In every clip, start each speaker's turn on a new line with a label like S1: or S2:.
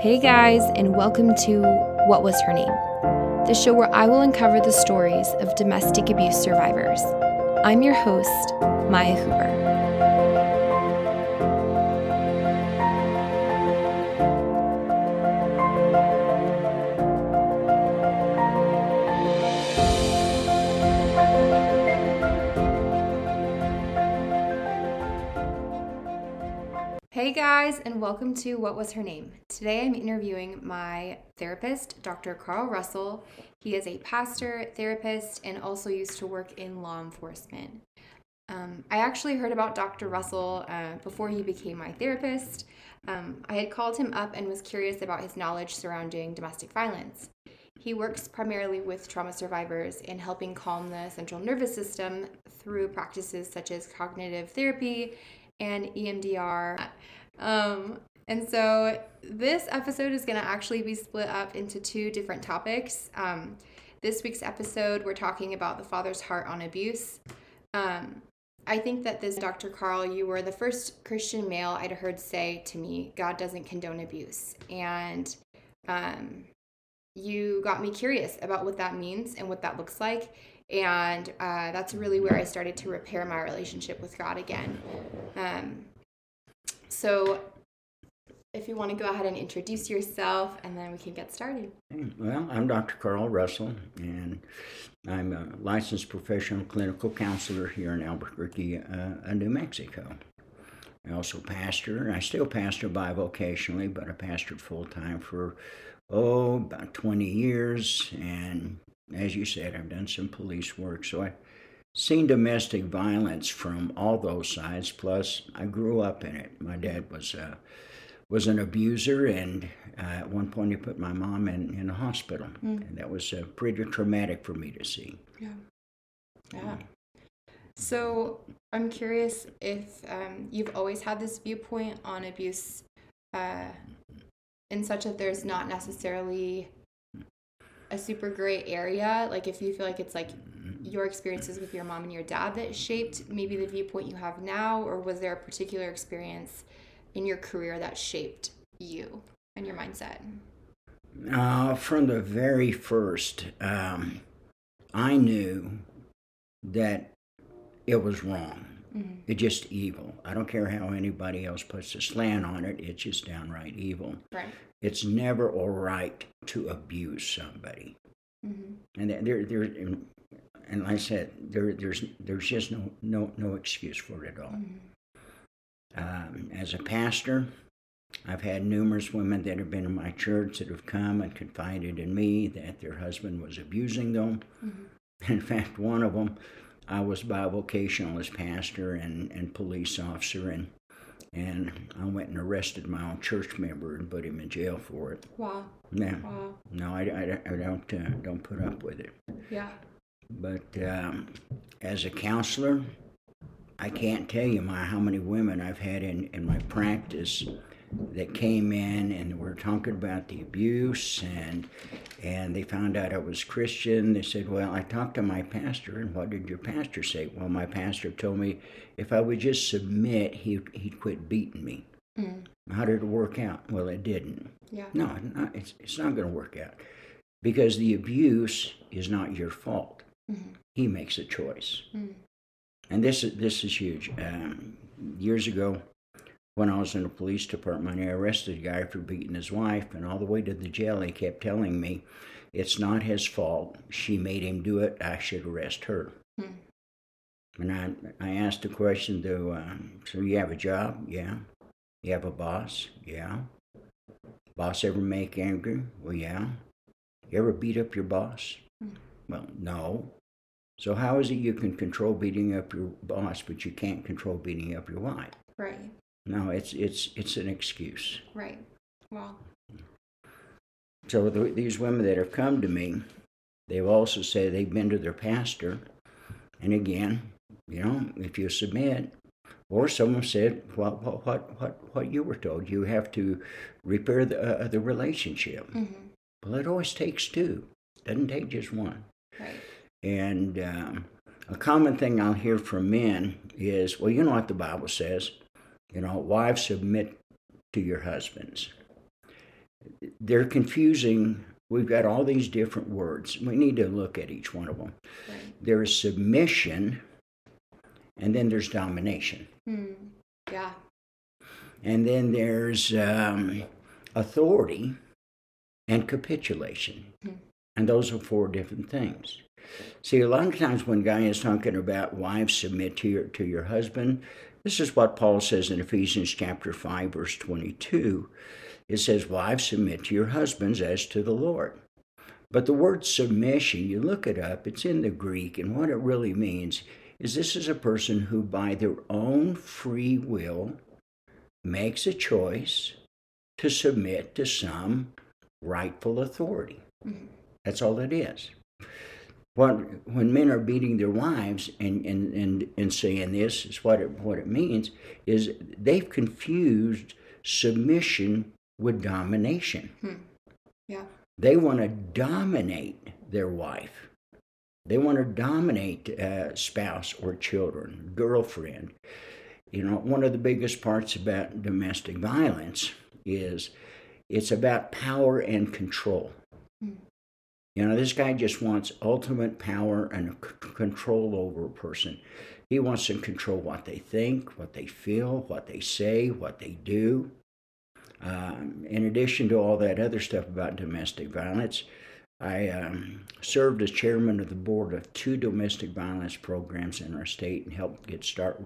S1: Hey guys, and welcome to What Was Her Name? The show where I will uncover the stories of domestic abuse survivors. I'm your host, Maya Hooper. Hey guys, and welcome to What Was Her Name? Today I'm interviewing my therapist, Dr. Carl Russel. He is a pastor, therapist, and also used to work in law enforcement. Um, I actually heard about Dr. Russel uh, before he became my therapist. Um, I had called him up and was curious about his knowledge surrounding domestic violence. He works primarily with trauma survivors in helping calm the central nervous system through practices such as cognitive therapy and EMDR. Um, and so this episode is going to actually be split up into two different topics. Um, this week's episode, we're talking about the father's heart on abuse. Um, I think that this, Dr. Carl, you were the first Christian male I'd heard say to me, God doesn't condone abuse. And um, you got me curious about what that means and what that looks like. And uh, that's really where I started to repair my relationship with God again. Um, so, if you want to go ahead and introduce yourself, and then we can get started.
S2: Well, I'm Dr. Carl Russel, and I'm a licensed professional clinical counselor here in Albuquerque, uh, New Mexico. I also pastor. I still pastor bivocationally, but I pastored full time for oh about 20 years, and as you said, I've done some police work, so I've seen domestic violence from all those sides. Plus, I grew up in it. My dad was uh, was an abuser, and uh, at one point he put my mom in in a hospital, mm. and that was uh, pretty traumatic for me to see.
S1: Yeah, yeah. So I'm curious if um, you've always had this viewpoint on abuse, uh, in such that there's not necessarily a super gray area. Like if you feel like it's like your experiences with your mom and your dad that shaped maybe the viewpoint you have now, or was there a particular experience in your career that shaped you and your mindset?
S2: Uh, from the very first, um, I knew that it was wrong. Mm-hmm. It's just evil. I don't care how anybody else puts a slant on it, it's just downright evil.
S1: Right.
S2: It's never all right to abuse somebody. Mm-hmm. And there, there, and like I said, there, there's there's just no no no excuse for it at all. Mm-hmm. Um, as a pastor, I've had numerous women that have been in my church that have come and confided in me that their husband was abusing them. Mm-hmm. In fact, one of them, I was bivocational as pastor and, and police officer, and and I went and arrested my own church member and put him in jail for it.
S1: Wow.
S2: Yeah. Wow. No, I, I, I don't uh, don't put up with it.
S1: Yeah.
S2: But um, as a counselor, I can't tell you my how many women I've had in, in my practice that came in and were talking about the abuse and and they found out I was Christian. They said, "Well, I talked to my pastor, and what did your pastor say?" Well, my pastor told me if I would just submit, he he'd quit beating me. Mm. How did it work out? Well, it didn't.
S1: Yeah.
S2: No, it's it's not going to work out because the abuse is not your fault. Mm-hmm. He makes a choice. Mm. And this is this is huge. Um, years ago, when I was in the police department, I arrested a guy for beating his wife, and all the way to the jail, he kept telling me, "It's not his fault. She made him do it. I should arrest her." Mm. And I, I asked the question, "Do uh, so? You have a job? Yeah. You have a boss? Yeah. Boss ever make angry? Well, yeah. You ever beat up your boss? Mm. Well, no. So how is it you can control beating up your boss, but you can't control beating up your wife?
S1: Right.
S2: No, it's it's it's an excuse.
S1: Right. Wow.
S2: So the, these women that have come to me, they've also said they've been to their pastor, and again, you know, if you submit, or someone said, well, what what what what you were told, you have to repair the uh, the relationship. Mm-hmm. Well, it always takes two. It doesn't take just one.
S1: Right.
S2: And um, a common thing I'll hear from men is, well, you know what the Bible says. You know, wives submit to your husbands. They're confusing. We've got all these different words. We need to look at each one of them. Right. There is submission, and then there's domination.
S1: Hmm. Yeah.
S2: And then there's um, authority and capitulation. Hmm. And those are four different things. See, a lot of times when guy is talking about wives submit to your to your husband, this is what Paul says in Ephesians chapter 5, verse 22. It says, Wives, submit to your husbands as to the Lord. But the word submission, you look it up, it's in the Greek, and what it really means is this is a person who, by their own free will, makes a choice to submit to some rightful authority. Mm-hmm. That's all it is what when men are beating their wives and, and, and, and saying this is what it, what it means is they've confused submission with domination.
S1: Hmm. Yeah.
S2: They want to dominate their wife. They want to dominate uh, spouse or children, girlfriend. You know, one of the biggest parts about domestic violence is it's about power and control. You know, this guy just wants ultimate power and control over a person. He wants to control what they think, what they feel, what they say, what they do. Um, in addition to all that other stuff about domestic violence, I um, served as chairman of the board of two domestic violence programs in our state and helped get start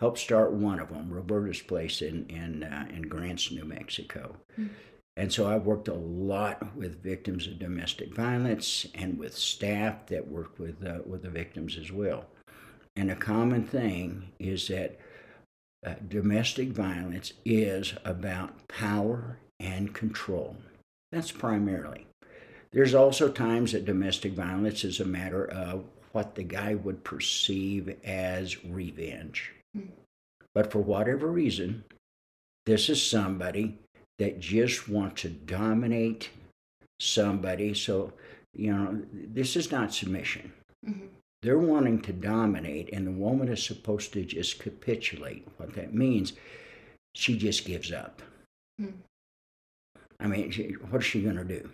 S2: helped start one of them, Roberta's Place in in uh, in Grants, New Mexico. Mm-hmm. And so I've worked a lot with victims of domestic violence and with staff that work with, uh, with the victims as well. And a common thing is that uh, domestic violence is about power and control. That's primarily. There's also times that domestic violence is a matter of what the guy would perceive as revenge. Mm. But for whatever reason, this is somebody that just want to dominate somebody. So, you know, this is not submission. Mm-hmm. They're wanting to dominate, and the woman is supposed to just capitulate. What that means, she just gives up. Mm. I mean, she, what is she going to do?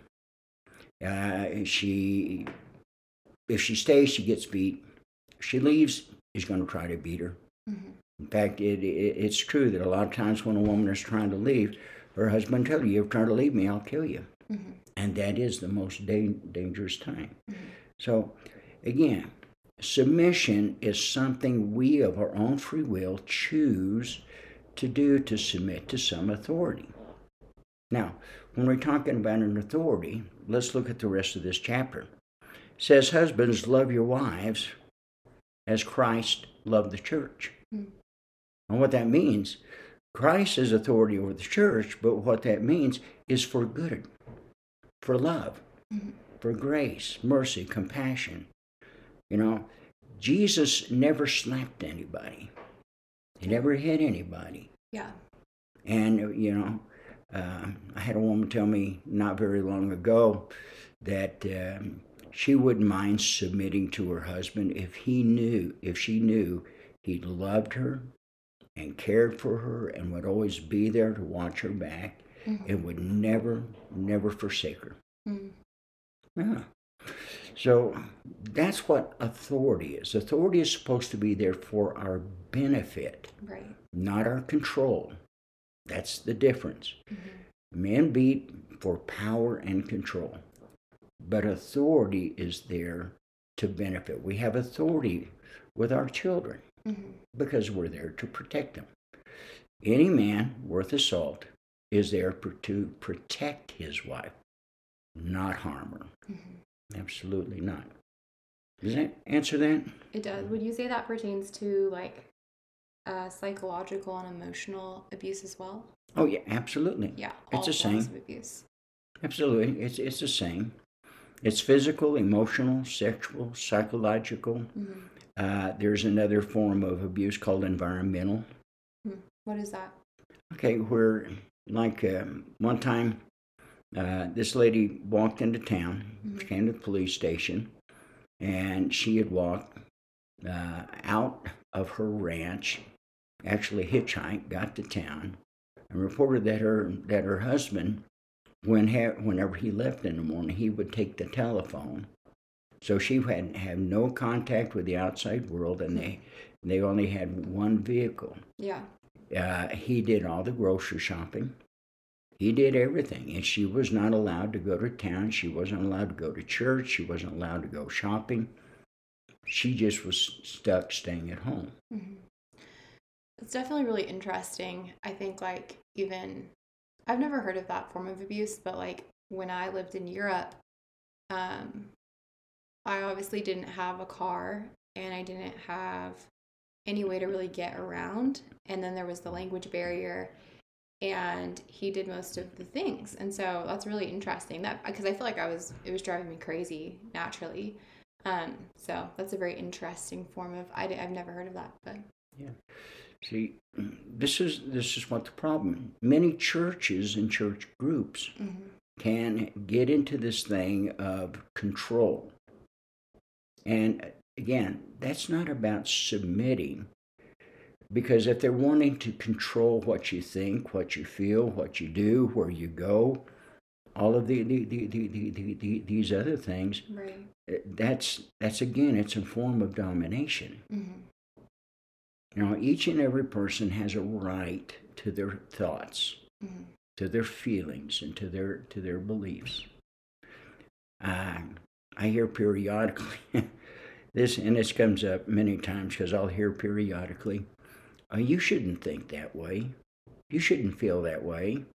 S2: Uh, she, if she stays, she gets beat. If she leaves, he's going to try to beat her. Mm-hmm. In fact, it, it, it's true that a lot of times when a woman is trying to leave, her husband tell you, you're trying to leave me, I'll kill you. Mm-hmm. And that is the most da- dangerous time. Mm-hmm. So, again, submission is something we of our own free will choose to do to submit to some authority. Now, when we're talking about an authority, let's look at the rest of this chapter. It says, Husbands, love your wives as Christ loved the church. Mm-hmm. And what that means Christ is authority over the church, but what that means is for good, for love, mm-hmm. for grace, mercy, compassion. You know, Jesus never slapped anybody. He never hit anybody.
S1: Yeah.
S2: And, you know, uh, I had a woman tell me not very long ago that um, she wouldn't mind submitting to her husband if he knew, if she knew he loved her, and cared for her and would always be there to watch her back mm-hmm. and would never, never forsake her. Mm-hmm. Yeah. So that's what authority is. Authority is supposed to be there for our benefit,
S1: right.
S2: not our control. That's the difference. Mm-hmm. Men beat for power and control, but authority is there to benefit. We have authority with our children mm-hmm. because we're there to protect them. Any man worth his salt is there to protect his wife, not harm her. Mm-hmm. Absolutely not. Does that answer that?
S1: It does. Would you say that pertains to like uh, psychological and emotional abuse as well?
S2: Oh yeah, absolutely.
S1: Yeah,
S2: it's the same.
S1: abuse.
S2: Absolutely, it's it's the same. It's physical, emotional, sexual, psychological. Mm-hmm. Uh, there's another form of abuse called environmental.
S1: Hmm. What is that?
S2: Okay, where like um, one time, uh, this lady walked into town, mm-hmm. came to the police station, and she had walked uh, out of her ranch, actually hitchhiked, got to town, and reported that her that her husband, when ha- whenever he left in the morning, he would take the telephone. So she had had no contact with the outside world, and they they only had one vehicle.
S1: Yeah.
S2: Uh, he did all the grocery shopping. He did everything, and she was not allowed to go to town. She wasn't allowed to go to church. She wasn't allowed to go shopping. She just was stuck staying at home. Mm-hmm.
S1: It's definitely really interesting. I think, like, even I've never heard of that form of abuse, but like when I lived in Europe, um, I obviously didn't have a car and I didn't have any way to really get around. And then there was the language barrier and he did most of the things. And so that's really interesting that because I feel like I was it was driving me crazy naturally. Um, so that's a very interesting form of I, I've never heard of that, but
S2: yeah. See, this is this is what the problem. Many churches and church groups mm-hmm. can get into this thing of control. And again, that's not about submitting because if they're wanting to control what you think, what you feel, what you do, where you go, all of the, the, the, the, the, the these other things,
S1: right.
S2: Eh, that's that's again, it's a form of domination. Mm-hmm. You know, each and every person has a right to their thoughts, mm-hmm. to their feelings, and to their to their beliefs. Uh, I hear periodically this, and this comes up many times because I'll hear periodically uh, you shouldn't think that way. You shouldn't feel that way.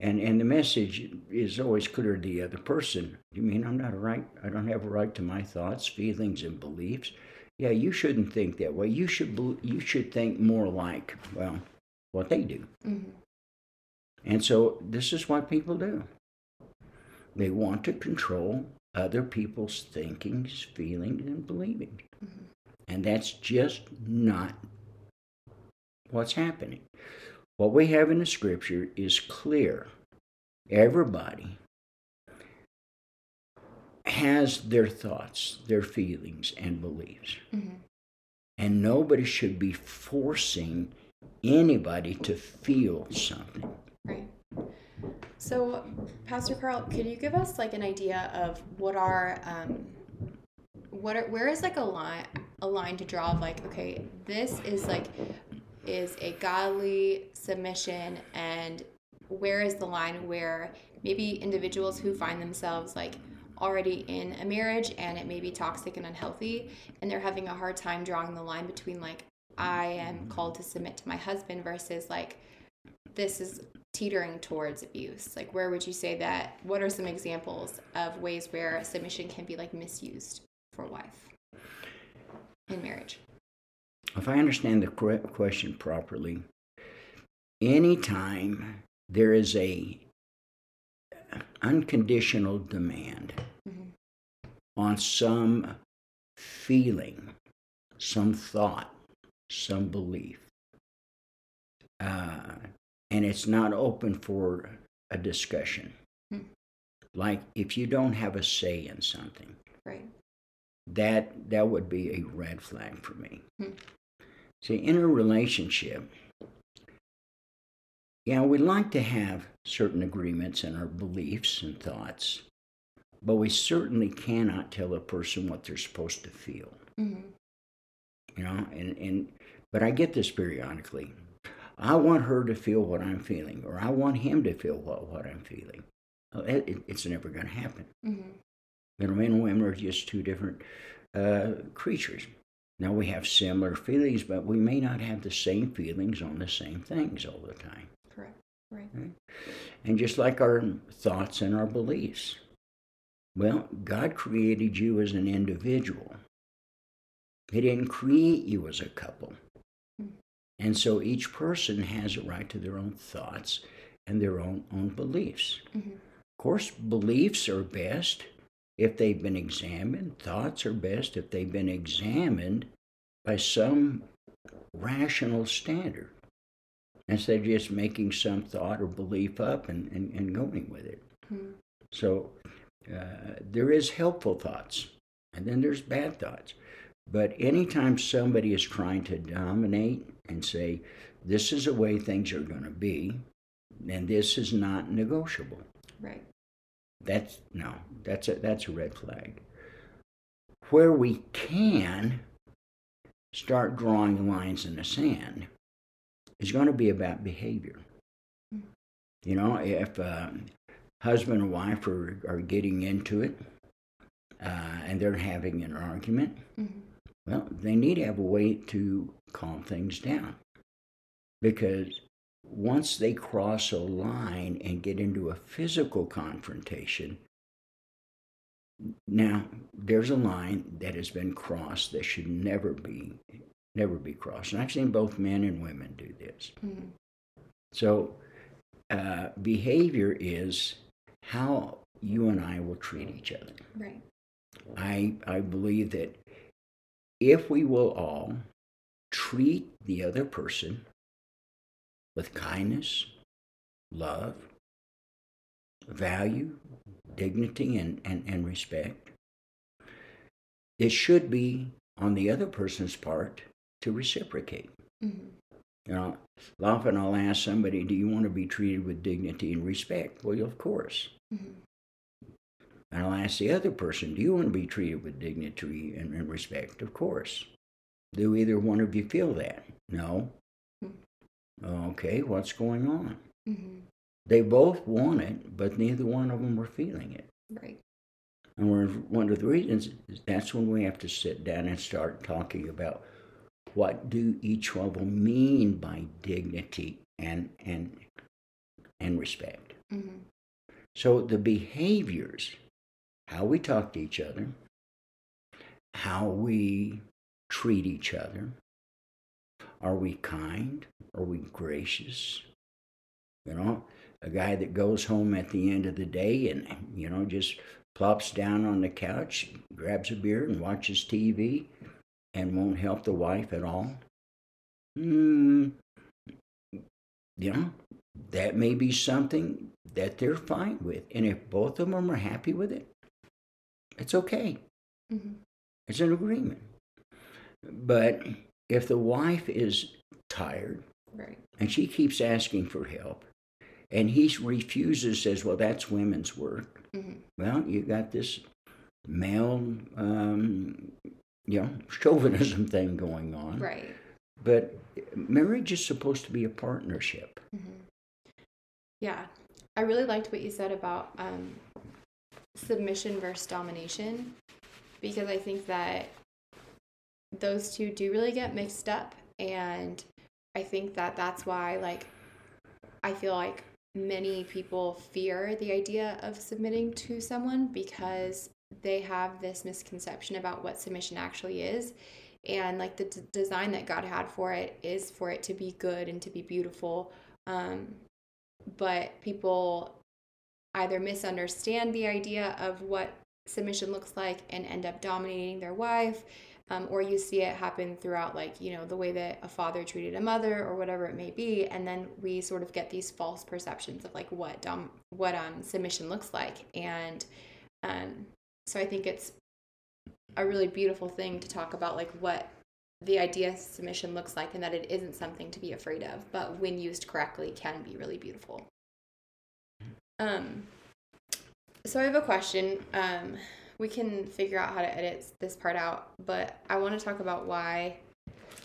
S2: And and the message is always clear to the other person. You mean I'm not a right? I don't have a right to my thoughts, feelings, and beliefs. Yeah, you shouldn't think that way. You should you should think more like well, what they do. Mm-hmm. And so this is what people do. They want to control other people's thinkings, feelings, and believing. Mm-hmm. And that's just not what's happening. What we have in the scripture is clear. Everybody has their thoughts, their feelings, and beliefs. Mm-hmm. And nobody should be forcing anybody to feel something.
S1: Right. So, Pastor Carl, could you give us like an idea of what are um, what are where is like a line a line to draw of like okay this is like is a godly submission and where is the line where maybe individuals who find themselves like already in a marriage and it may be toxic and unhealthy and they're having a hard time drawing the line between like I am called to submit to my husband versus like this is teetering towards abuse like where would you say that what are some examples of ways where submission can be like misused for a wife in marriage?
S2: If I understand the question properly, anytime there is a unconditional demand mm-hmm. on some feeling, some thought, some belief, uh, and it's not open for a discussion. Mm-hmm. Like if you don't have a say in something,
S1: right?
S2: that that would be a red flag for me. Hmm. See, in a relationship, yeah, we like to have certain agreements in our beliefs and thoughts, but we certainly cannot tell a person what they're supposed to feel. Mm-hmm. You know, and, and but I get this periodically. I want her to feel what I'm feeling, or I want him to feel what, what I'm feeling. It, it, it's never going to happen. Mm-hmm. You know, men and women are just two different uh, creatures. Now we have similar feelings, but we may not have the same feelings on the same things all the time.
S1: Correct. Right.
S2: right? And just like our thoughts and our beliefs. Well, God created you as an individual. He didn't create you as a couple. And so each person has a right to their own thoughts and their own, own beliefs. Mm-hmm. Of course, beliefs are best if they've been examined, thoughts are best if they've been examined by some rational standard instead of just making some thought or belief up and, and, and going with it. Mm-hmm. So uh, there is helpful thoughts, and then there's bad thoughts. But anytime somebody is trying to dominate and say, this is the way things are going to be, and this is not negotiable.
S1: Right.
S2: That's no, that's a that's a red flag. Where we can start drawing lines in the sand is going to be about behavior. Mm. You know, if uh, husband and wife are, are getting into it uh, and they're having an argument, mm-hmm. Well, they need to have a way to calm things down. Because once they cross a line and get into a physical confrontation, now there's a line that has been crossed that should never be never be crossed. And I've seen both men and women do this. Mm-hmm. So uh, behavior is how you and I will treat each other.
S1: Right.
S2: I I believe that if we will all treat the other person with kindness, love, value, dignity, and, and, and respect. It should be on the other person's part to reciprocate. Mm-hmm. You know, often I'll ask somebody, Do you want to be treated with dignity and respect? Well, of course. Mm-hmm. And I'll ask the other person, Do you want to be treated with dignity and, and respect? Of course. Do either one of you feel that? No. Okay, what's going on? Mm-hmm. They both want it, but neither one of them were feeling it.
S1: Right.
S2: And one of the reasons is that's when we have to sit down and start talking about what do each of them mean by dignity and and and respect. Mm-hmm. So the behaviors, how we talk to each other, how we treat each other, are we kind? Are we gracious? You know, a guy that goes home at the end of the day and, you know, just plops down on the couch, grabs a beer, and watches TV and won't help the wife at all. Hmm, you know, that may be something that they're fine with. And if both of them are happy with it, it's okay. Mm-hmm. It's an agreement. But if the wife is tired
S1: right.
S2: and she keeps asking for help and he refuses says well that's women's work mm-hmm. well you got this male um, you know chauvinism thing going on
S1: right
S2: but marriage is supposed to be a partnership mm-hmm.
S1: yeah i really liked what you said about um, submission versus domination because i think that those two do really get mixed up and i think that that's why like i feel like many people fear the idea of submitting to someone because they have this misconception about what submission actually is and like the d- design that god had for it is for it to be good and to be beautiful um, but people either misunderstand the idea of what submission looks like and end up dominating their wife um, or you see it happen throughout like you know the way that a father treated a mother or whatever it may be and then we sort of get these false perceptions of like what dom- what um submission looks like. And um so i think it's a really beautiful thing to talk about like what the idea submission looks like and that it isn't something to be afraid of but when used correctly can be really beautiful um so i have a question um we can figure out how to edit this part out, but I want to talk about why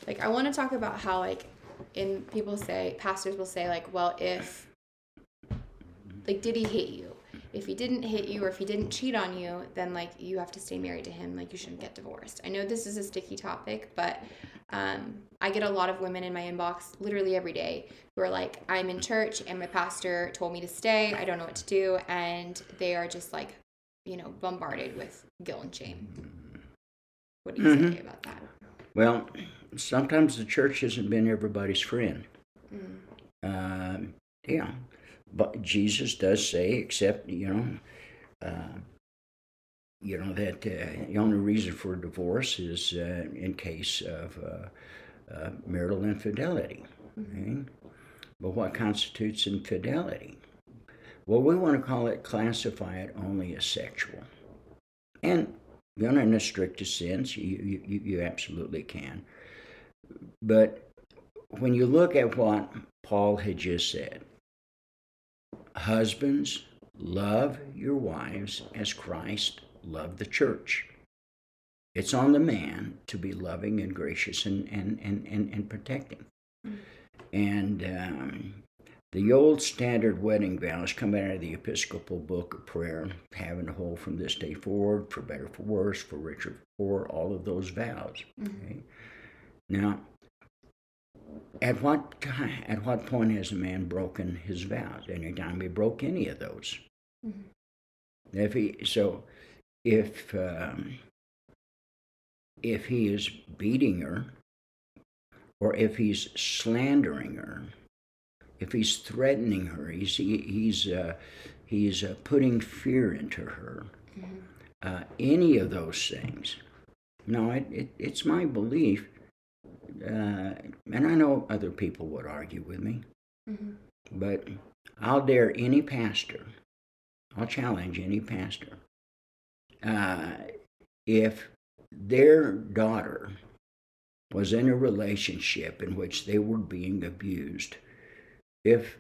S1: like I want to talk about how like in people say pastors will say like, well, if like did he hate you? If he didn't hit you or if he didn't cheat on you, then like you have to stay married to him, like you shouldn't get divorced. I know this is a sticky topic, but um, I get a lot of women in my inbox literally every day who are like, I'm in church and my pastor told me to stay. I don't know what to do. And they are just like you know, bombarded with guilt and shame. What do you mm-hmm. say about that?
S2: Well, sometimes the church hasn't been everybody's friend. Mm. Uh, yeah, but Jesus does say, except you know, uh, you know that uh, the only reason for divorce is uh, in case of uh, uh, marital infidelity. Mm-hmm. Okay? But what constitutes infidelity? Well, we want to call it, classify it only as sexual. And you know, in the strictest sense, you, you, you absolutely can. But when you look at what Paul had just said, husbands, love your wives as Christ loved the church. It's on the man to be loving and gracious and, and, and, and, and protecting. And um, the old standard wedding vows come out of the Episcopal Book of Prayer, having to hold from this day forward, for better, for worse, for richer, for poor, all of those vows. Mm-hmm. Okay? Now, at what time, at what point has a man broken his vows? Anytime he broke any of those. Mm-hmm. If he so, if um, if he is beating her, or if he's slandering her, if he's threatening her, he's he, he's uh, he's uh, putting fear into her. Mm-hmm. Uh, any of those things. No, it, it, it's my belief, uh, and I know other people would argue with me, mm-hmm. but I'll dare any pastor, I'll challenge any pastor. Uh, if their daughter was in a relationship in which they were being abused, if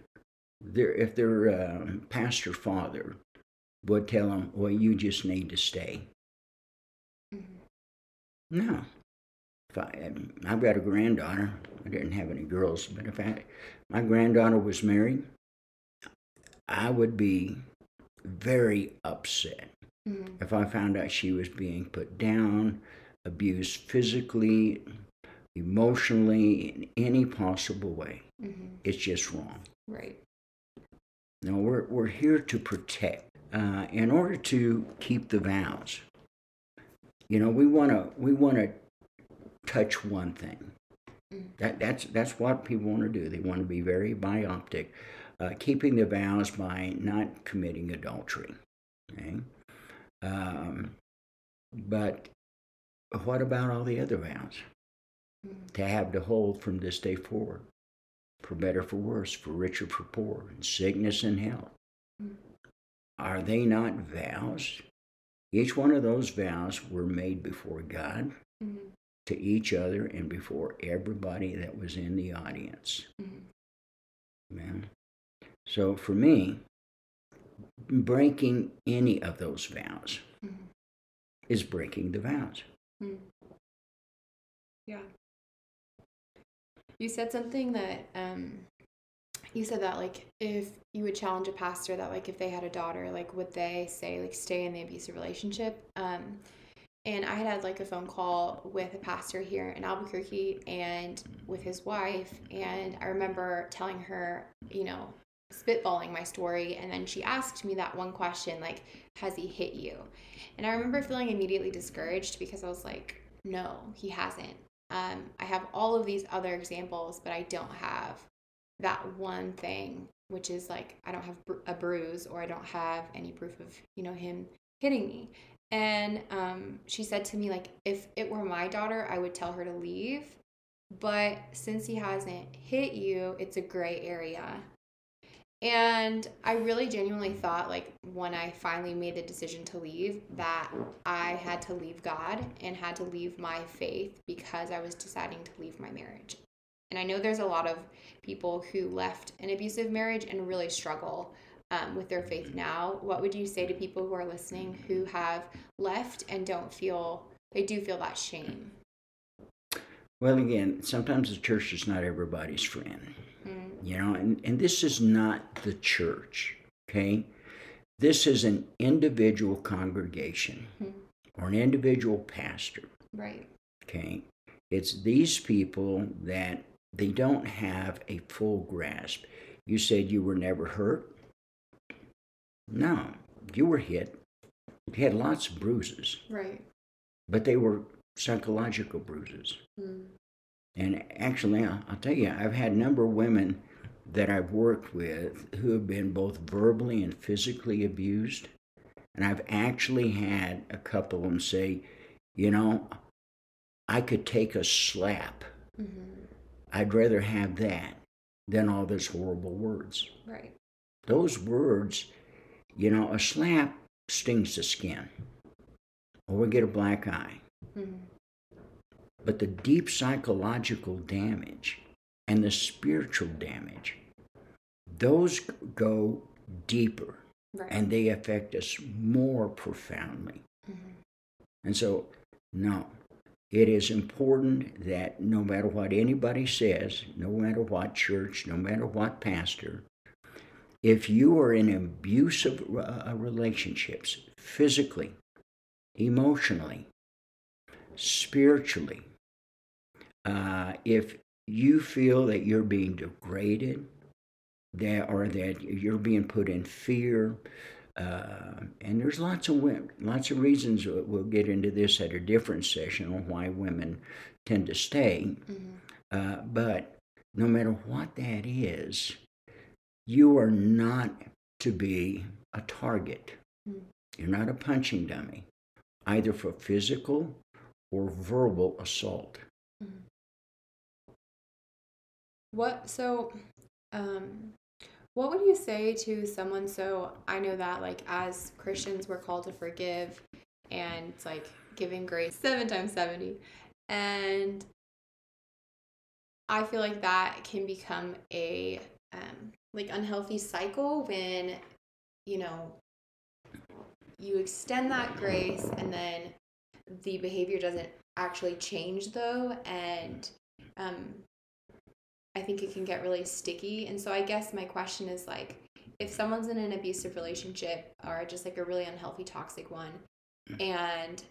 S2: their if their uh, pastor father would tell them, "Well, you just need to stay." Mm-hmm. No, if I I've got a granddaughter. I didn't have any girls, but if I, my granddaughter was married, I would be very upset mm-hmm. if I found out she was being put down, abused physically, emotionally, in any possible way. Mm-hmm. It's just wrong.
S1: Right.
S2: No, we're, we're here to protect. Uh, in order to keep the vows, you know, we want to we want to touch one thing. Mm-hmm. That that's that's what people want to do. They want to be very bioptic, uh, keeping the vows by not committing adultery. Okay, um, but what about all the other vows? Mm-hmm. To have to hold from this day forward for better, for worse, for richer, for poor, in sickness and health. Mm. Are they not vows? Each one of those vows were made before God, mm-hmm. To each other, and before everybody that was in the audience. Mm-hmm. So for me, breaking any of those vows mm-hmm. is breaking the vows. Mm.
S1: Yeah. You said something that um, you said that like if you would challenge a pastor that like if they had a daughter, like would they say like stay in the abusive relationship? Um, and I had had like a phone call with a pastor here in Albuquerque and with his wife, and I remember telling her, you know, spitballing my story and then she asked me that one question like has he hit you? And i remember feeling immediately discouraged because i was like no he hasn't. Um, I have all of these other examples, but I don't have that one thing, which is like I don't have a bruise or I don't have any proof of you know him hitting me. And um, she said to me like, if it were my daughter, I would tell her to leave. But since he hasn't hit you, it's a gray area. And I really genuinely thought, like, when I finally made the decision to leave, that I had to leave God and had to leave my faith because I was deciding to leave my marriage. And I know there's a lot of people who left an abusive marriage and really struggle um, with their faith now. What would you say to people who are listening who have left and don't feel, they do feel that shame?
S2: Well, again, sometimes the church is not everybody's friend. Mm. You know, and, and this is not the church, okay? This is an individual congregation mm. or an individual pastor.
S1: Right.
S2: Okay. It's these people that they don't have a full grasp. You said you were never hurt? No, you were hit. You had lots of bruises.
S1: Right.
S2: But they were psychological bruises. Mm. And actually, I'll, tell you, I've had a number of women that I've worked with who have been both verbally and physically abused. And I've actually had a couple of them say, you know, I could take a slap. Mm-hmm. I'd rather have that than all those horrible words.
S1: Right.
S2: Those words, you know, a slap stings the skin, or we get a black eye. Mm-hmm. But the deep psychological damage and the spiritual damage, those go deeper right. and they affect us more profoundly. Mm-hmm. And so, no, it is important that no matter what anybody says, no matter what church, no matter what pastor, if you are in abusive uh, relationships, physically, emotionally, spiritually, uh, if you feel that you're being degraded, that or that you're being put in fear, uh, and there's lots of women, lots of reasons we'll get into this at a different session on why women tend to stay. Mm-hmm. Uh, but no matter what that is, you are not to be a target. Mm-hmm. You're not a punching dummy, either for physical or verbal assault. Mm-hmm.
S1: What so um what would you say to someone so I know that like as Christians we're called to forgive and it's like giving grace 7 times 70 and I feel like that can become a um like unhealthy cycle when you know you extend that grace and then the behavior doesn't actually change though. And um I think it can get really sticky. And so I guess my question is like, if someone's in an abusive relationship or just like a really unhealthy, toxic one, and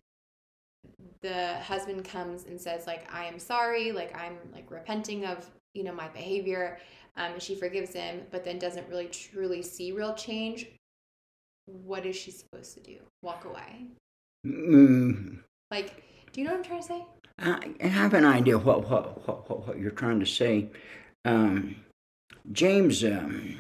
S1: the husband comes and says like i am sorry. Like i'm like repenting of you know my behavior um, and she forgives him but then doesn't really truly see real change what is she supposed to do walk away mm. like do you know what i'm trying to say
S2: I have an idea what what what, what you're trying to say. Um, James, um,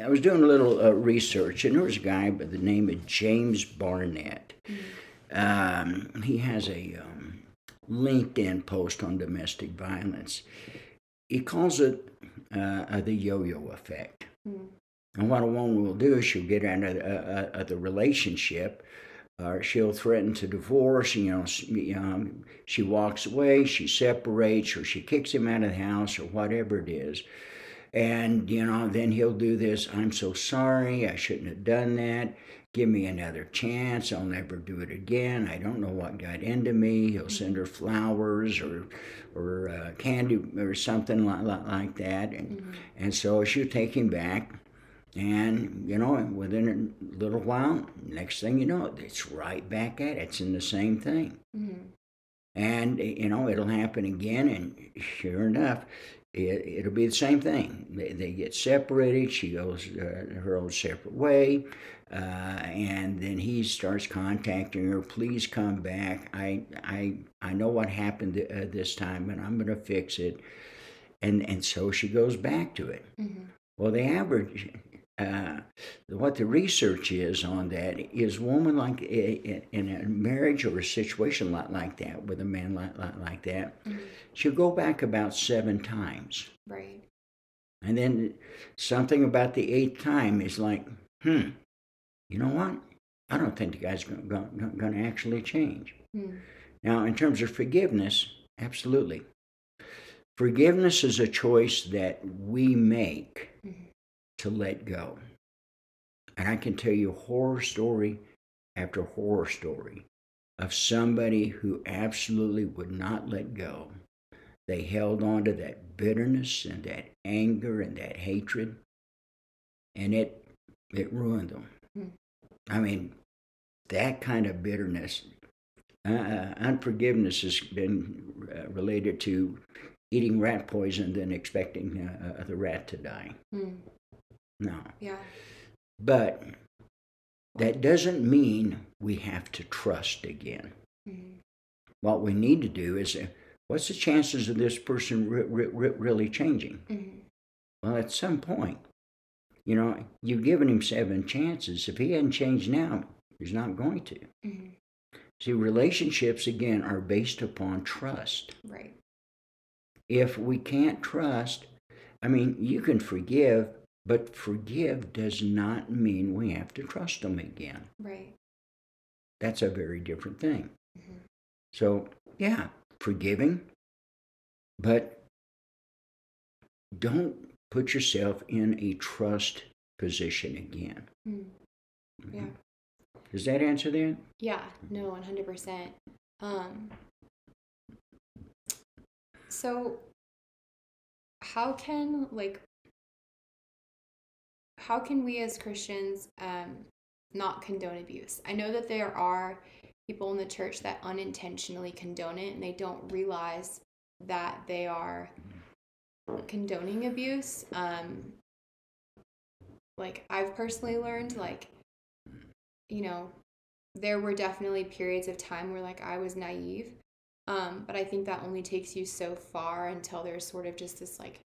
S2: I was doing a little uh, research, and there was a guy by the name of James Barnett. Mm-hmm. Um, he has a um, LinkedIn post on domestic violence. He calls it uh, the yo-yo effect. Mm-hmm. And what a woman will do is she'll get out of, uh, the relationship or she'll threaten to divorce. You know, um, she walks away, she separates, or she kicks him out of the house, or whatever it is. And you know, then he'll do this. I'm so sorry. I shouldn't have done that. Give me another chance. I'll never do it again. I don't know what got into me. He'll send her flowers or, or uh, candy or something like, like that. And, mm-hmm. and so she'll take him back and, you know, within a little while, next thing you know, it's right back at it. It's in the same thing. Mm-hmm. And, you know, it'll happen again. And sure enough, it, will be the same thing. They, they, get separated. She goes uh, her own separate way. Uh, and then he starts contacting her. Please come back. I, I, I know what happened uh, this time, and I'm going to fix it. And, and so she goes back to it. Mm-hmm. Well, the average uh, what the research is on that is woman like in a marriage or a situation like, like that with a man like, like, like that mm-hmm. she'll go back about seven times.
S1: Right.
S2: And then something about the eighth time is like hmm you know what? I don't think the guy's going to actually change. Mm. now in terms of forgiveness absolutely. Forgiveness is a choice that we make to let go. And I can tell you horror story after horror story of somebody who absolutely would not let go. They held on to that bitterness and that anger and that hatred, and it it ruined them. Hmm. I mean, that kind of bitterness, uh, uh unforgiveness has been uh, related to eating rat poison than expecting uh, uh the rat to die. Hmm. No.
S1: Yeah.
S2: But that doesn't mean we have to trust again. Mm-hmm. what we need to do is uh, what's the chances of this person re- re- really changing? Mm-hmm. Well, at some point, you know, you've given him seven chances. If he hadn't changed now, he's not going to. Mm-hmm. See, relationships, again, are based upon trust.
S1: Right.
S2: If we can't trust, I mean, you can forgive, but forgive does not mean we have to trust them again.
S1: Right.
S2: That's a very different thing. Mm-hmm. So, yeah, forgiving, but don't put yourself in a trust position again. Mm.
S1: Yeah.
S2: Does that answer that?
S1: Yeah, no, 100%. Um, so, how can, like, how can we as Christians um, not condone abuse? I know that there are people in the church that unintentionally condone it and they don't realize that they are condoning abuse. Um, like I've personally learned, like, you know, there were definitely periods of time where like I was naive. Um, but I think that only takes you so far until there's sort of just this like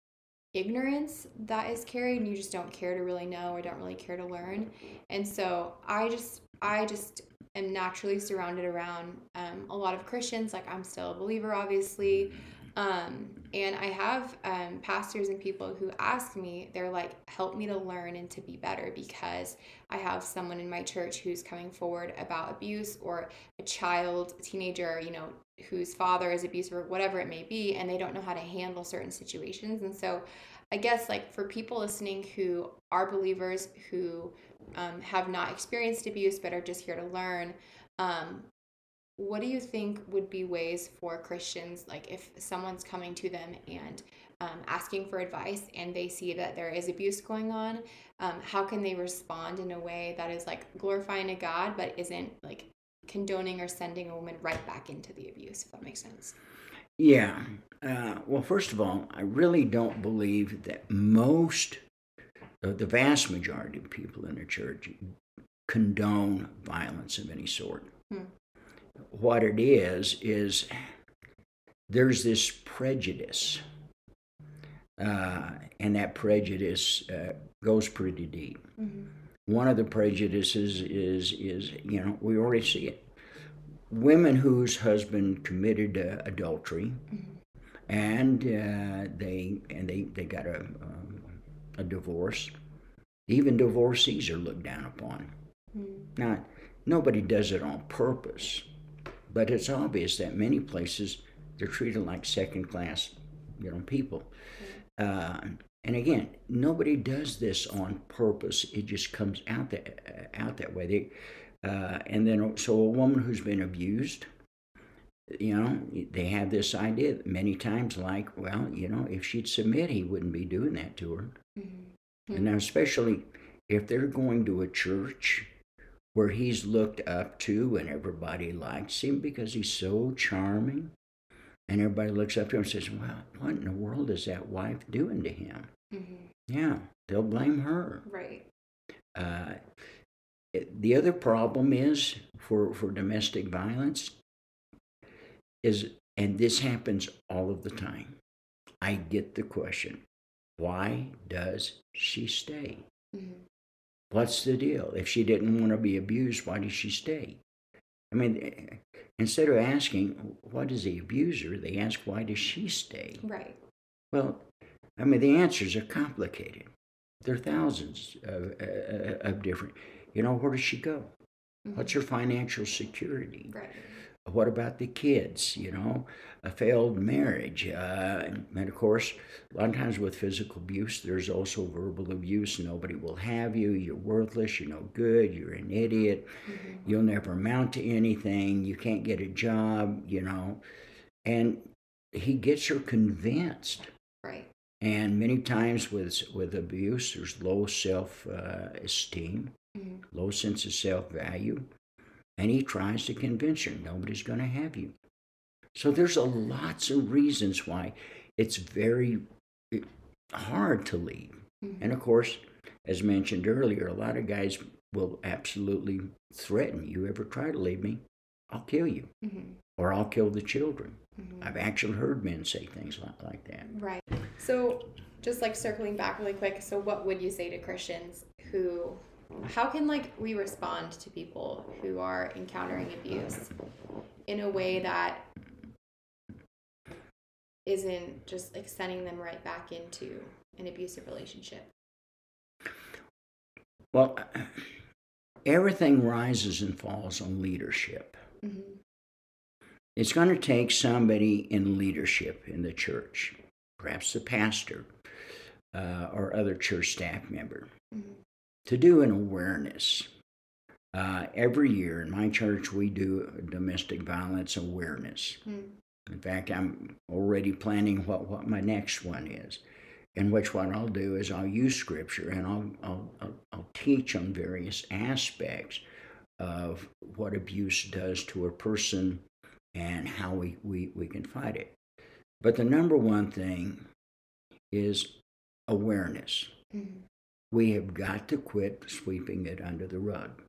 S1: ignorance that is carried and you just don't care to really know or don't really care to learn. And so I just I just am naturally surrounded around um, a lot of Christians. Like I'm still a believer, obviously. Um, and I have um, pastors and people who ask me, they're like, help me to learn and to be better because I have someone in my church who's coming forward about abuse or a child, a teenager, you know, whose father is abusive or whatever it may be, and they don't know how to handle certain situations. And so I guess, like, for people listening who are believers who um, have not experienced abuse but are just here to learn, um, what do you think would be ways for Christians, like if someone's coming to them and um, asking for advice and they see that there is abuse going on, um, how can they respond in a way that is like glorifying to God but isn't like condoning or sending a woman right back into the abuse, if that makes sense?
S2: Yeah. Uh, well, first of all, I really don't believe that most, the vast majority of people in the church condone violence of any sort. Hmm what it is is there's this prejudice, uh, and that prejudice uh, goes pretty deep. Mm-hmm. One of the prejudices is is you know we already see it. Women whose husband committed uh, adultery, mm-hmm. and uh, they and they they got a um, a divorce. Even divorcees are looked down upon. Mm-hmm. Now, nobody does it on purpose but it's obvious that many places they're treated like second class, you know, people. Uh, and again, nobody does this on purpose. It just comes out that out that way. They, uh, and then so a woman who's been abused, you know, they have this idea many times, like, well, you know, if she'd submit, he wouldn't be doing that to her. Mm-hmm. And now, especially if they're going to a church where he's looked up to and everybody likes him because he's so charming. And everybody looks up to him and says, Well, what in the world is that wife doing to him? Mm-hmm. Yeah, they'll blame her.
S1: Right.
S2: Uh, the other problem is for, for domestic violence is, and this happens all of the time. I get the question, why does she stay? Mm-hmm. What's the deal? If she didn't want to be abused, why did she stay? I mean, instead of asking, what is the abuser, they ask, why does she stay?
S1: Right.
S2: Well, I mean, the answers are complicated. There are thousands of, uh, of different. You know, where does she go? Mm-hmm. What's her financial security?
S1: Right.
S2: What about the kids? You know, a failed marriage. Uh, and of course, a lot of times with physical abuse, there's also verbal abuse. Nobody will have you. You're worthless. You're no good. You're an idiot. Mm-hmm. You'll never amount to anything. You can't get a job, you know. And he gets her convinced.
S1: Right.
S2: And many times with, with abuse, there's low self uh, esteem, mm-hmm. low sense of self value and he tries to convince her nobody's going to have you. So there's a lots of reasons why it's very hard to leave. Mm-hmm. And of course, as mentioned earlier, a lot of guys will absolutely threaten you ever try to leave me, I'll kill you. Mm-hmm. or I'll kill the children. Mm-hmm. I've actually heard men say things like, like that.
S1: Right. So, just like circling back really quick, so what would you say to Christians who, how can like we respond to people who are encountering abuse in a way that isn't just like sending them right back into an abusive relationship?
S2: Well, everything rises and falls on leadership. Mm-hmm. It's going to take somebody in leadership in the church, perhaps the pastor uh, or other church staff member, mm-hmm. to do an awareness. Uh, every year in my church, we do domestic violence awareness. Mm-hmm. In fact, I'm already planning what, what my next one is. In which what I'll do is I'll use scripture and I'll, I'll, I'll, I'll teach on various aspects of what abuse does to a person and how we, we, we can fight it. But the number one thing is awareness. Mm-hmm. We have got to quit sweeping it under the rug.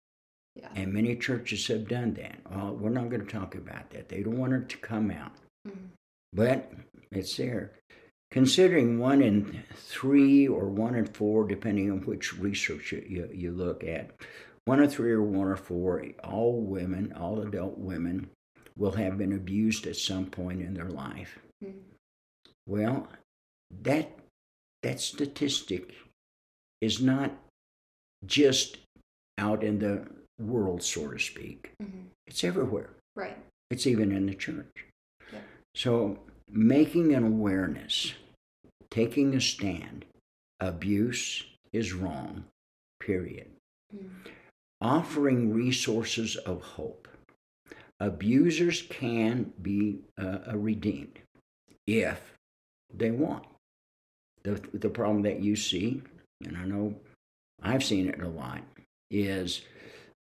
S2: Yeah. And many churches have done that. Oh, we're not going to talk about that. They don't want it to come out. Mm-hmm. But it's there. Considering one in three or one in four, depending on which research you, you, you look at, one in three or one or four, all women, all adult women, will have been abused at some point in their life. Mm-hmm. Well, that that statistic is not just out in the world, so to speak. Mm-hmm. It's everywhere.
S1: Right.
S2: It's even in the church. Yeah. So making an awareness, taking a stand, abuse is wrong, period. Mm-hmm. Offering resources of hope abusers can be uh, uh, redeemed if they want. The, the problem that you see, and I know I've seen it a lot, is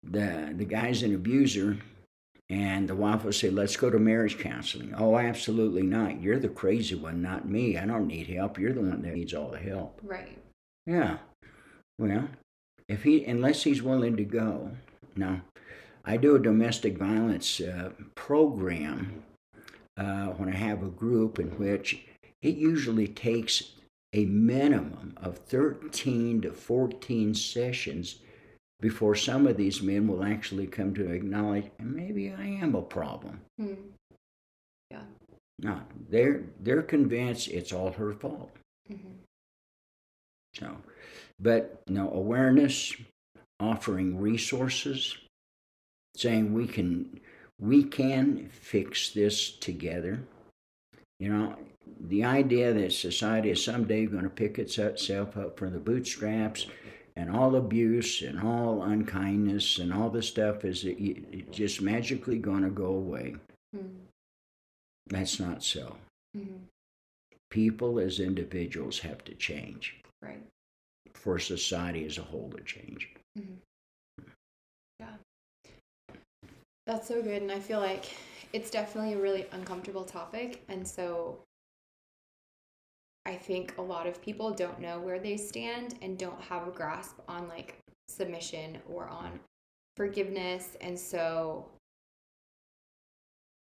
S2: the, the guy's an abuser and the wife will say, Let's go to marriage counseling. Oh, absolutely not. You're the crazy one, not me. I don't need help. You're the one that needs all the help.
S1: Right.
S2: Yeah. Well, if he, unless he's willing to go, now I do a domestic violence uh, program uh, when I have a group in which it usually takes a minimum of 13 to 14 sessions before some of these men will actually come to acknowledge maybe I am a problem. Hmm.
S1: Yeah.
S2: No, they're they're convinced it's all her fault. Mm-hmm. So, but you know, awareness, offering resources, saying we can we can fix this together. You know, the idea that society is someday going to pick itself up from the bootstraps and all abuse and all unkindness and all this stuff is just magically going to go away. Mm-hmm. That's not so. Mm-hmm. People as individuals have to change.
S1: Right.
S2: For society as a whole to change. Mm-hmm.
S1: That's so good. And I feel like it's definitely a really uncomfortable topic. And so I think a lot of people don't know where they stand and don't have a grasp on like submission or on forgiveness. And so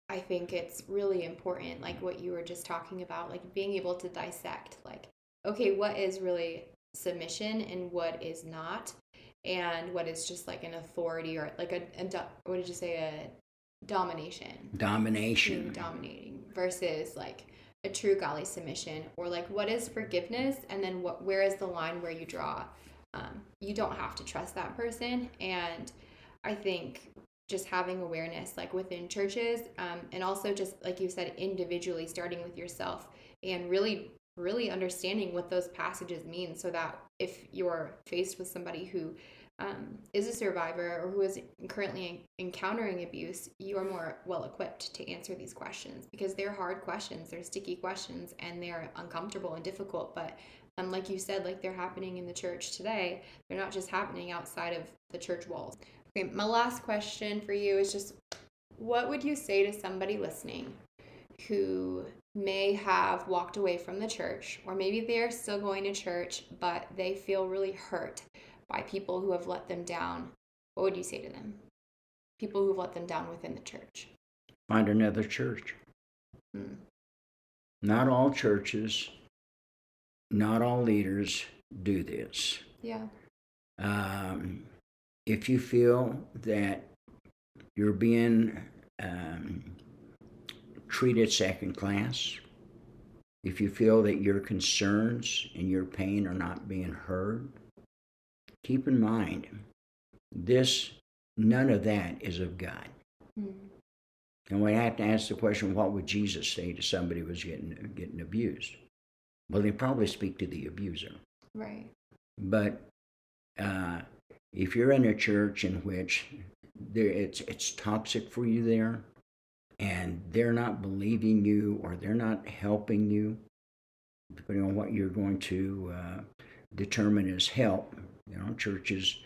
S1: I think it's really important, like what you were just talking about, like being able to dissect, like, okay, what is really submission and what is not? And what is just like an authority or like a, a what did you say a domination?
S2: Domination.
S1: Dominating versus like a true godly submission or like what is forgiveness and then what where is the line where you draw? Um, you don't have to trust that person. And i think just having awareness like within churches um, and also just like you said individually starting with yourself and really really understanding what those passages mean so that if you're faced with somebody who um, is a survivor or who is currently encountering abuse, you are more well equipped to answer these questions because they're hard questions, they're sticky questions, and they're uncomfortable and difficult. But um, like you said, like they're happening in the church today, they're not just happening outside of the church walls. Okay, my last question for you is just what would you say to somebody listening who may have walked away from the church, or maybe they're still going to church, but they feel really hurt by people who have let them down, what would you say to them? People who've let them down within the church.
S2: find another church. Mm. Not all churches, not all leaders do this.
S1: Yeah.
S2: Um, if you feel that you're being um, treated second class, if you feel that your concerns and your pain are not being heard, keep in mind this, none of that is of God. Mm. And we have to ask the question what would Jesus say to somebody who was getting, getting abused? Well, they probably speak to the abuser.
S1: Right.
S2: But uh, if you're in a church in which there, it's, it's toxic for you there, and they're not believing you or they're not helping you, depending on what you're going to uh, determine as help, you know, churches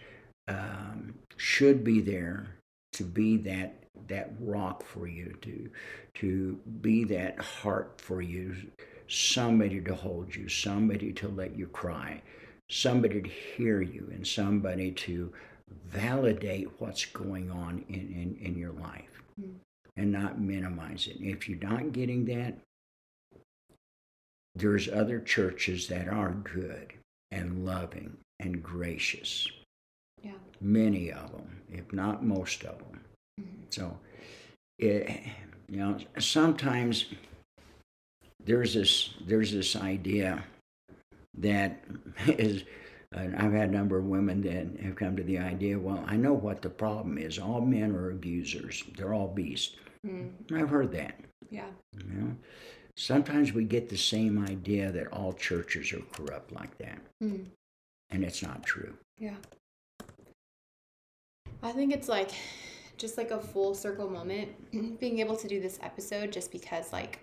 S2: um, should be there to be that that rock for you, to to be that heart for you, somebody to hold you, somebody to let you cry, somebody to hear you, and somebody to validate what's going on in, in, in your life mm. And not minimize it. If you're not getting that, there's other churches that are good and loving and gracious.
S1: Yeah.
S2: Many of them, if not most of them. Mm-hmm. So, it, you know, sometimes there's this there's this idea that is and I've had a number of women that have come to the idea, well, I know what the problem is. All men are abusers. They're all beasts. Mm. I've heard that.
S1: Yeah.
S2: You know? Sometimes we get the same idea that all churches are corrupt like that. Mm. And it's not true.
S1: Yeah. I think it's like just like a full circle moment being able to do this episode just because like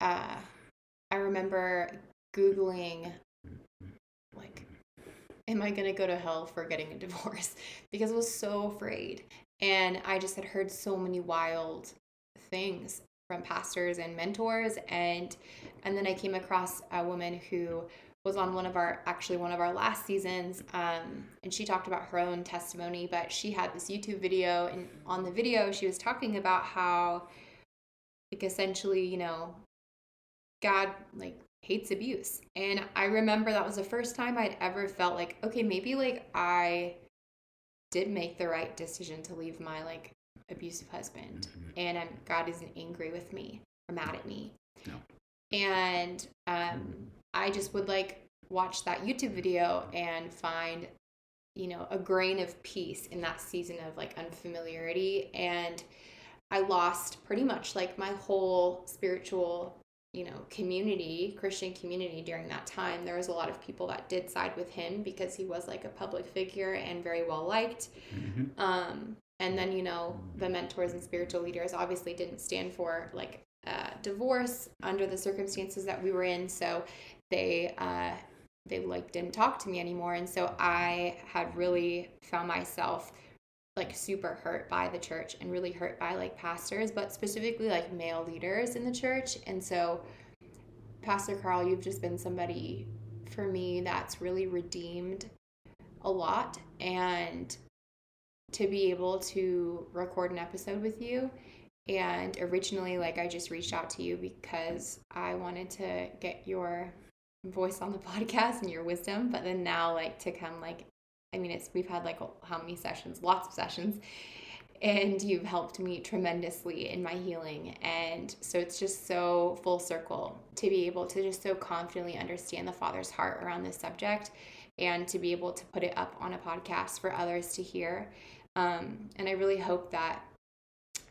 S1: uh I remember googling like am I going to go to hell for getting a divorce because I was so afraid and I just had heard so many wild things from pastors and mentors. And and then I came across a woman who was on one of our actually one of our last seasons um, and she talked about her own testimony but she had this youtube video and on the video she was talking about how like essentially you know god like hates abuse. And i remember that was the first time i'd ever felt like okay maybe like i did make the right decision to leave my like abusive husband mm-hmm. and I'm, god isn't angry with me or mad at me no. and um I just would like watch that YouTube video and find, you know, a grain of peace in that season of like unfamiliarity. And I lost pretty much like my whole spiritual, you know, community, Christian community during that time. There was a lot of people that did side with him because he was like a public figure and very well liked. Mm-hmm. Um, and then, you know, the mentors and spiritual leaders obviously didn't stand for like uh, divorce under the circumstances that we were in. So they uh, they like didn't talk to me anymore and so i had really found myself like super hurt by the church and really hurt by like pastors but specifically like male leaders in the church. And so pastor carl you've just been somebody for me that's really redeemed a lot. And to be able to record an episode with you and originally like i just reached out to you because i wanted to get your voice on the podcast and your wisdom but then now like to come like i mean it's we've had like how many sessions? Lots of sessions. And you've helped me tremendously in my healing. And so it's just so full circle to be able to just so confidently understand the father's heart around this subject and to be able to put it up on a podcast for others to hear. Um, and i really hope that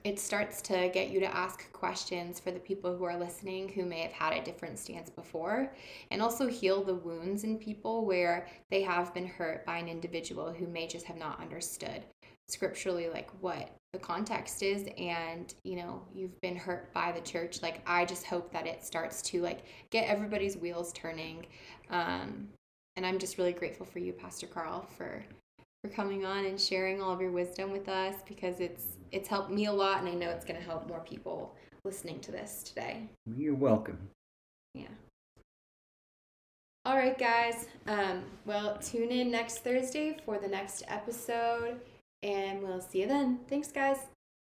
S1: it starts to get you to ask questions for the people who are listening who may have had a different stance before and also heal the wounds in people where they have been hurt by an individual who may just have not understood scripturally like what the context is. And you know you've been hurt by the church. Like i just hope that it starts to like get everybody's wheels turning. Um and i'm just really grateful for you pastor carl for for coming on and sharing all of your wisdom with us because it's it's helped me a lot and I know it's going to help more people listening to this today.
S2: You're welcome.
S1: Yeah. All right, guys. Um, well, tune in next Thursday for the next episode, and we'll see you then. Thanks, guys.